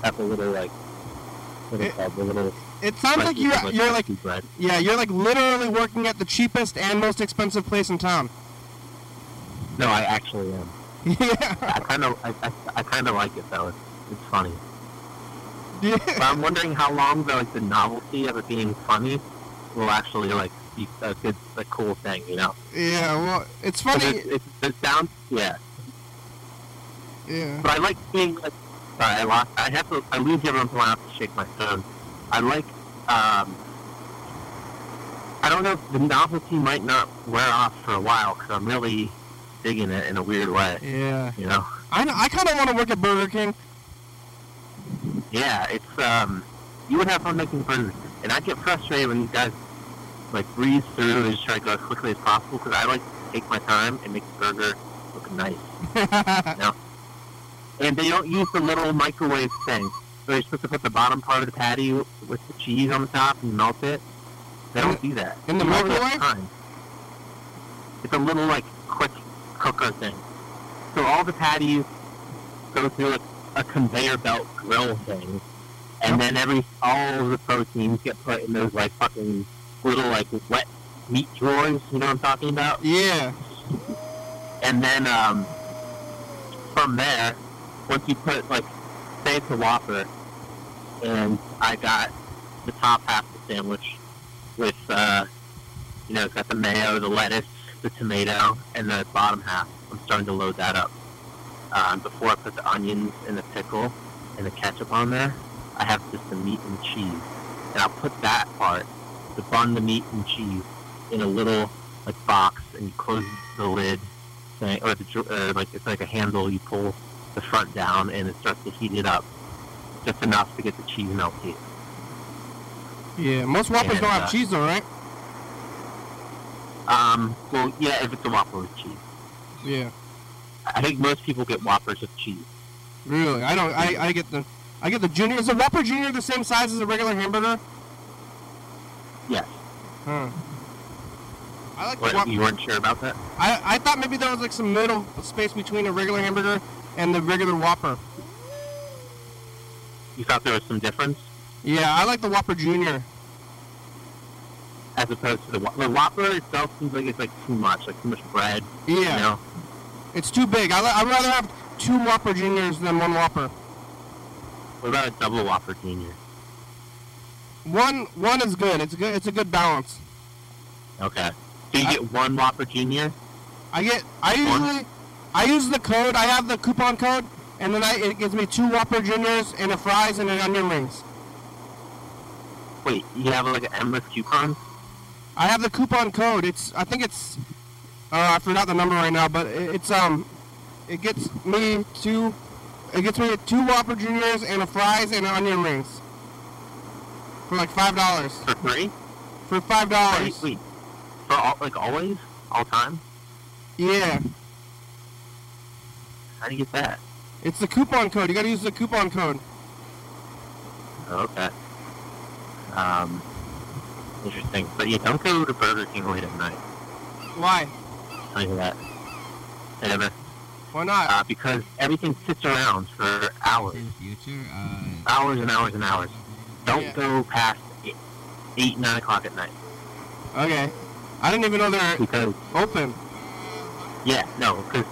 have a little like what is It- it called? The little It sounds like you're you're like bread. yeah you're like literally working at the cheapest and most expensive place in town. No, I actually am. yeah. I kind of, I, I, I kind of like it though. It's, it's funny. But Yeah. I'm wondering how long the like the novelty of it being funny will actually like be a good, a cool thing, you know? Yeah. Well, it's funny. It, it, it sounds, yeah. Yeah. But I like being like, sorry, I lost. I have to. I lose every once in a while. I have to shake my phone. I like. um I don't know. if The novelty might not wear off for a while because I'm really digging it in a weird way. Yeah. You know? I I kind of want to work at Burger King. Yeah, it's um, you would have fun making burgers, and I get frustrated when these guys like breeze through and just try to go as quickly as possible because I like to take my time and make the burger look nice. Yeah. And they don't use the little microwave thing. So they're supposed to put the bottom part of the patty with the cheese on the top and melt it. They don't do that. in the microwave? It's a little like quick cooker thing. So all the patties go through a, a conveyor belt grill thing, and then every all of the proteins get put in those like fucking little like wet meat drawers. You know what I'm talking about? yeah. And then um, from there, once you put like, it's a Whopper, and I got the top half of the sandwich with, uh, you know, it's got the mayo, the lettuce, the tomato, and the bottom half. I'm starting to load that up. Um, before I put the onions and the pickle and the ketchup on there, I have just the meat and cheese, and I'll put that part, the bun, the meat and cheese, in a little like box, and you close the lid thing, or the uh, like it's like a handle. You pull the front down, and it starts to heat it up just enough to get the cheese melty. Yeah. Most Whoppers And, don't have uh, cheese though, right? Um, well, yeah, if it's a Whopper with cheese. Yeah. I think most people get Whoppers with cheese. Really? I don't. I, I get the. I get the junior. Is a Whopper Junior the same size as a regular hamburger? Yes. Huh. I like What, you weren't sure about that? I, I thought maybe there was like some middle space between a regular hamburger and the regular Whopper. You thought there was some difference Yeah, I like the Whopper Junior. as opposed to the Whopper. The Whopper itself seems like it's like too much, like too much bread. Yeah, You know? it's too big. I I'd rather have two Whopper Juniors than one Whopper. What about a double Whopper Junior? One one is good. It's good. It's a good balance. Okay. So you I- get one Whopper Junior? I get. I One? I use the code. I have the coupon code, and then I, it gives me two Whopper Juniors and a fries and an onion rings. Wait, you have like an endless coupon? I have the coupon code. It's I think it's uh, I forgot the number right now, but it, it's um it gets me two it gets me two Whopper Juniors and a fries and an onion rings for like five dollars. For free? For five Wait, dollars. wait. For all, like always? All time? Yeah, How do you get that? it's the coupon code. You gotta use the coupon code. Oh, okay. Um, interesting. But yeah, don't go to Burger King late at night. Why? I'll tell you that. Never. Why not? Uh, because everything sits around for hours. Future, uh, Hours and hours and hours. Don't Yeah. go past eight, eight, nine o'clock at night. Okay. I didn't even know they're Because, open. yeah, no, because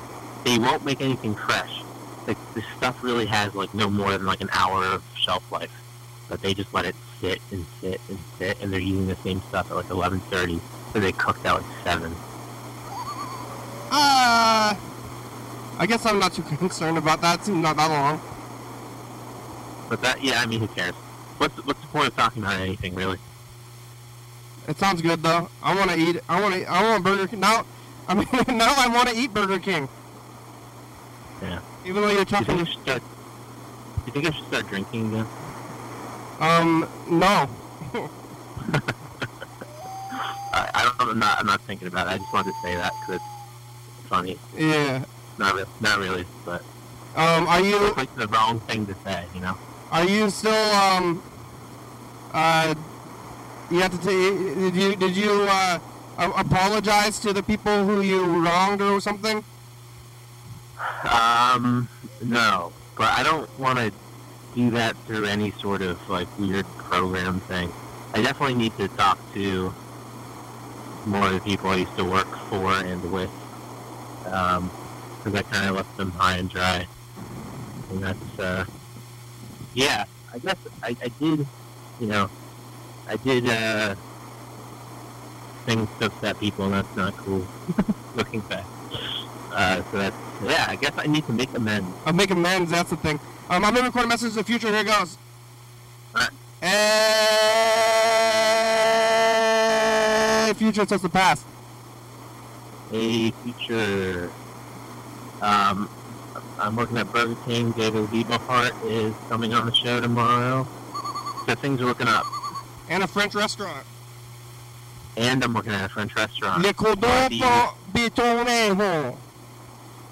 they won't make anything fresh. Like, this stuff really has, like, no more than, like, an hour of shelf life. But they just let it sit and sit and sit, and they're using the same stuff at, like, 11.30. So they cooked out at 7. Uh, I guess I'm not too concerned about that. It seems not that long. But that, yeah, I mean, who cares? What's, what's the point of talking about anything, really? It sounds good though. I want to eat. I want to. I want Burger King now. I mean, now I want to eat Burger King. Yeah. Even though you're Do you think I talking. should start, do you think I should start drinking again? Um, no. I, I don't, I'm not, I'm not thinking about it. I just wanted to say that because it's funny. Yeah. Not, re- not really, but Um, are you it's like the wrong thing to say, you know? are you still um uh you have to take did you did you uh apologize to the people who you wronged or something? Um, no, but I don't want to do that through any sort of like weird program thing. I definitely need to talk to more of the people I used to work for and with, because I kind of left them high and dry. And that's, uh, yeah, I guess I, I did, you know, I did uh, things to upset people, and that's not cool. Looking back. Uh, so that's, yeah, I guess I need to make amends. I'm making amends. That's the thing. Um, I'm gonna record a message to the future. Here it goes. Hey, future says the past. a future. Um, I'm working at Burger King. David Liebe Hart is coming on the show tomorrow. So things are looking up. And a French restaurant. And I'm working at a French restaurant. Le cordon.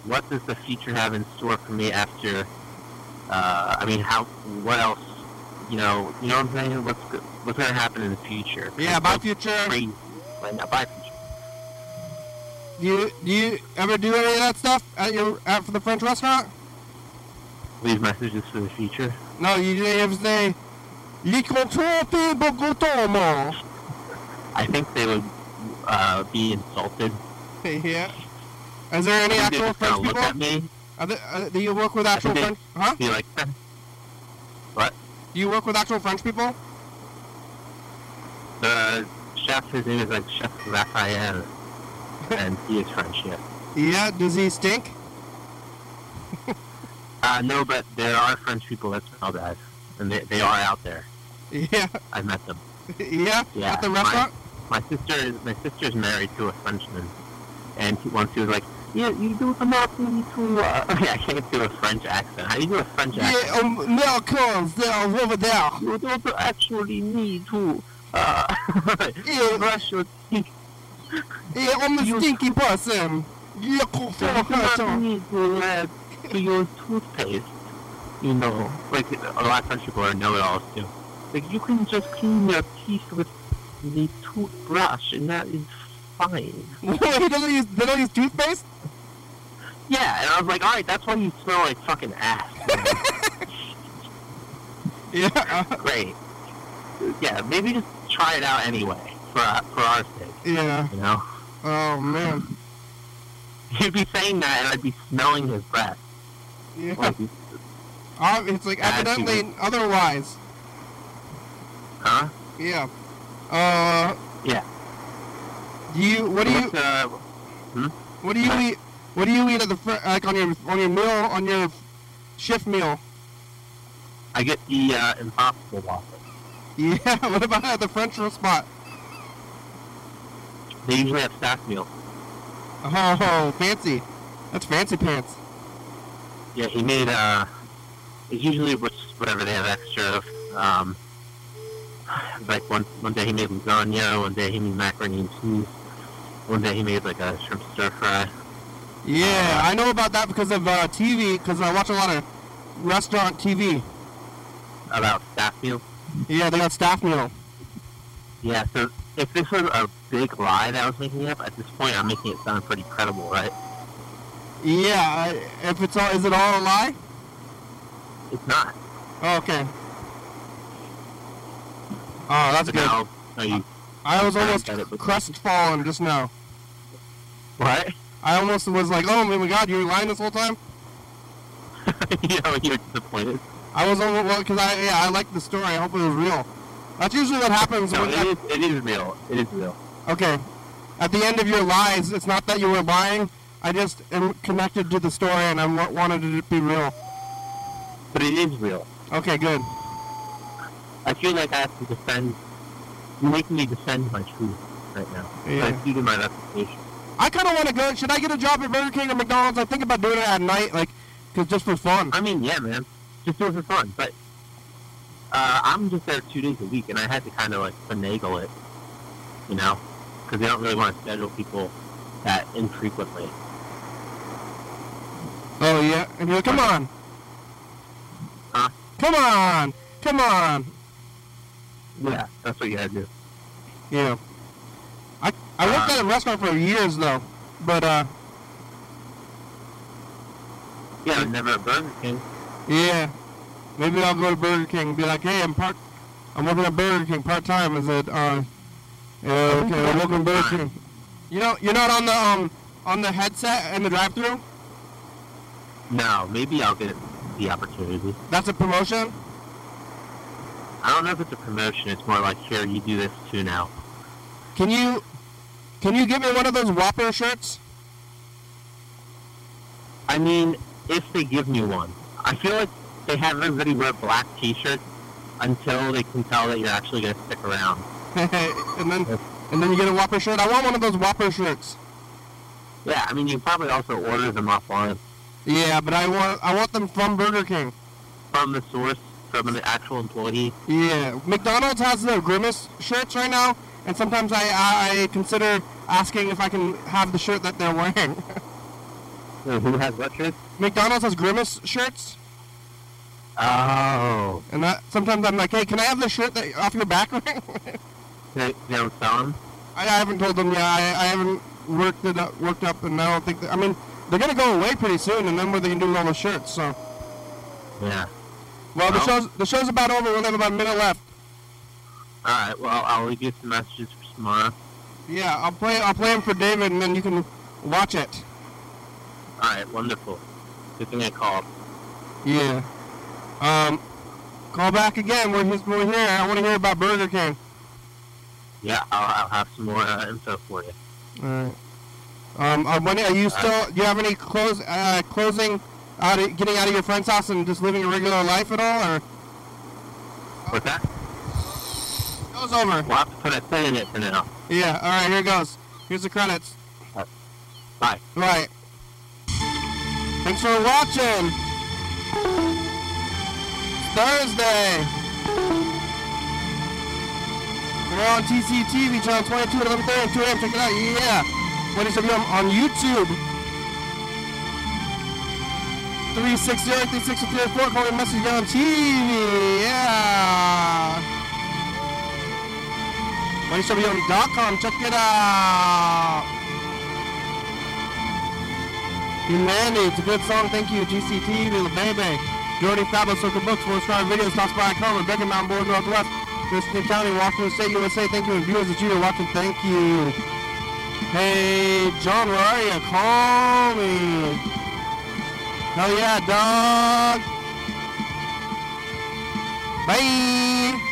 What does the future have in store for me after? Uh, I mean, how? What else? You know, you know what I'm saying? What's what's going to happen in the future? Yeah, bye future. Crazy right now. Bye future. Do you do you ever do any of that stuff at your at for the French restaurant? Leave messages for the future. No, you didn't ever say Le cordon bétonné. I think they would uh, be insulted. Yeah. Is there any I they actual just French look people? at me, Are there, uh, do you work with actual French? Huh? be like, what? Do you work with actual French people? The chef, his name is like Chef Raphael, and he is French, yes. Yeah. Does he stink? Uh, no, but there are French people that smell bad, and they, they are out there. Yeah. I've met them. Yeah. Yeah, At the restaurant? my-. My sister is my sister's married to a Frenchman, and he, once he was like, "Yeah, you do not need to." Uh, okay, I can't do a French accent. How do you do a French accent? Yeah. Um. Americans. They're over there. You don't actually need to uh, Yeah. brush your teeth. Yeah. I'm a You- stinky person. You do not need to add to your toothpaste. You know, like a lot of French people are know-it-alls too. Like you can just clean your teeth with the toothbrush, and that is fine. he doesn't use. They don't use toothpaste. Yeah, and I was like, all right, that's why you smell like fucking ass. Yeah. Great. Yeah, maybe just try it out anyway for our, for our sake. yeah. You know, Oh man. you'd be saying that, and I'd be smelling his breath. Yeah. Like, Uh, it's like evidently otherwise. huh? Yeah. Uh. Yeah. Do you? What do you? Uh, What do you eat? What do you eat at the fr- like on your on your meal on your shift meal? I get the uh, Impossible Waffle. Yeah, what about at the French spot? They usually have staff meal. Oh, fancy. That's fancy pants. Yeah, he made uh, it's usually whatever they have extra of. Um, like one one day he made lasagna, one day he made macaroni and cheese, one day he made like a shrimp stir fry. Yeah, I know about that because of uh, TV, because I watch a lot of restaurant TV. About staff meal? Yeah, they got staff meal. Yeah, so if this was a big lie that I was making up, at this point I'm making it sound pretty credible, right? Yeah, if it's all, is it all a lie? It's not. Oh, okay. Oh, that's But good. now, you I was almost crestfallen just now. What? I almost was like, oh my god, you were lying this whole time? you know, you're disappointed. I was almost, well, because I, yeah, I liked the story. I hope it was real. That's usually what happens No, when, it is, it is real. It is real. okay. At the end of your lies, it's not that you were lying. I just am connected to the story and I wanted it to be real. But it is real. Okay, good. I feel like I have to defend. You're making me defend my truth right now. Yeah. Due to my reputation. I kind of want to go. Should I get a job at Burger King or McDonald's? I think about doing it at night, like, cause just for fun. I mean, yeah, man. Just do it for fun. But uh, I'm just there two days a week, and I had to kind of like finagle it, you know, because they don't really want to schedule people that infrequently. Oh yeah, and you're like, come on, Huh? come on, come on. Yeah, that's what you had to do. You know, I I worked at a restaurant for years though, but uh, Yeah, but never at Burger King. yeah, maybe I'll go to Burger King and be like, hey, I'm part, I'm working at Burger King part time. Is it uh, yeah, okay, I'm working at Burger King. You know, you're not on the um on the headset in the drive-through. No, maybe I'll get the opportunity. That's a promotion. I don't know if it's a promotion. It's more like, here, you do this too now. Can you can you give me one of those Whopper shirts? I mean, if they give me one. I feel like they have everybody wear black t-shirts until they can tell that you're actually going to stick around. and then and then you get a Whopper shirt. I want one of those Whopper shirts. Yeah, I mean, you probably also order them offline Yeah, but I want I want them from Burger King. from the source, from an actual employee. Yeah, McDonald's has the Grimace shirts right now, and sometimes I I, I consider asking if I can have the shirt that they're wearing. Who has what shirt? McDonald's has Grimace shirts, Oh. and that sometimes I'm like, hey, can I have the shirt that off your back? I, They, they don't sell them? I I haven't told them yet. I, I haven't worked it up, worked up, and I don't think that, I mean they're gonna go away pretty soon, and then where they can do all the shirts. So Yeah. well, the Well. show's the show's about over. We only have about a minute left. Alright, well, I'll leave you some messages for tomorrow. Yeah, I'll play I'll play them for David, and then you can watch it. Alright, wonderful. Good thing I called. Yeah. Um, call back again. We're, he's- we're here. I want to hear about Burger King. Yeah, I'll, I'll have some more uh, info for you. All right. Um, uh, when, are you still? Do you have any close uh, closing out of, getting out of your friend's house and just living a regular life at all, or What's that? Goes over? We'll have to put a pin in it for now. Yeah. All right. Here it goes. Here's the credits. Bye. Right. Thanks for watching. Thursday. We're on TCTV channel 22 at 11 30 2 a.m. Check it out. Yeah. What is it on, on YouTube? 360 360 304 Call me message on TV. Yeah. MoneyShowBeyond.com. Check it out. Humanity, it's a good song. Thank you, GCT, Lil Baby. Jordy Fabulous Circle Books, Four Star Videos, Top Spot Com, Rebecca Mountain Board, Northwest, Christian County, Washington State, USA. Thank you, and viewers that you are watching, thank you. Hey, John, where are you? Call me. Hell yeah, dog. Bye.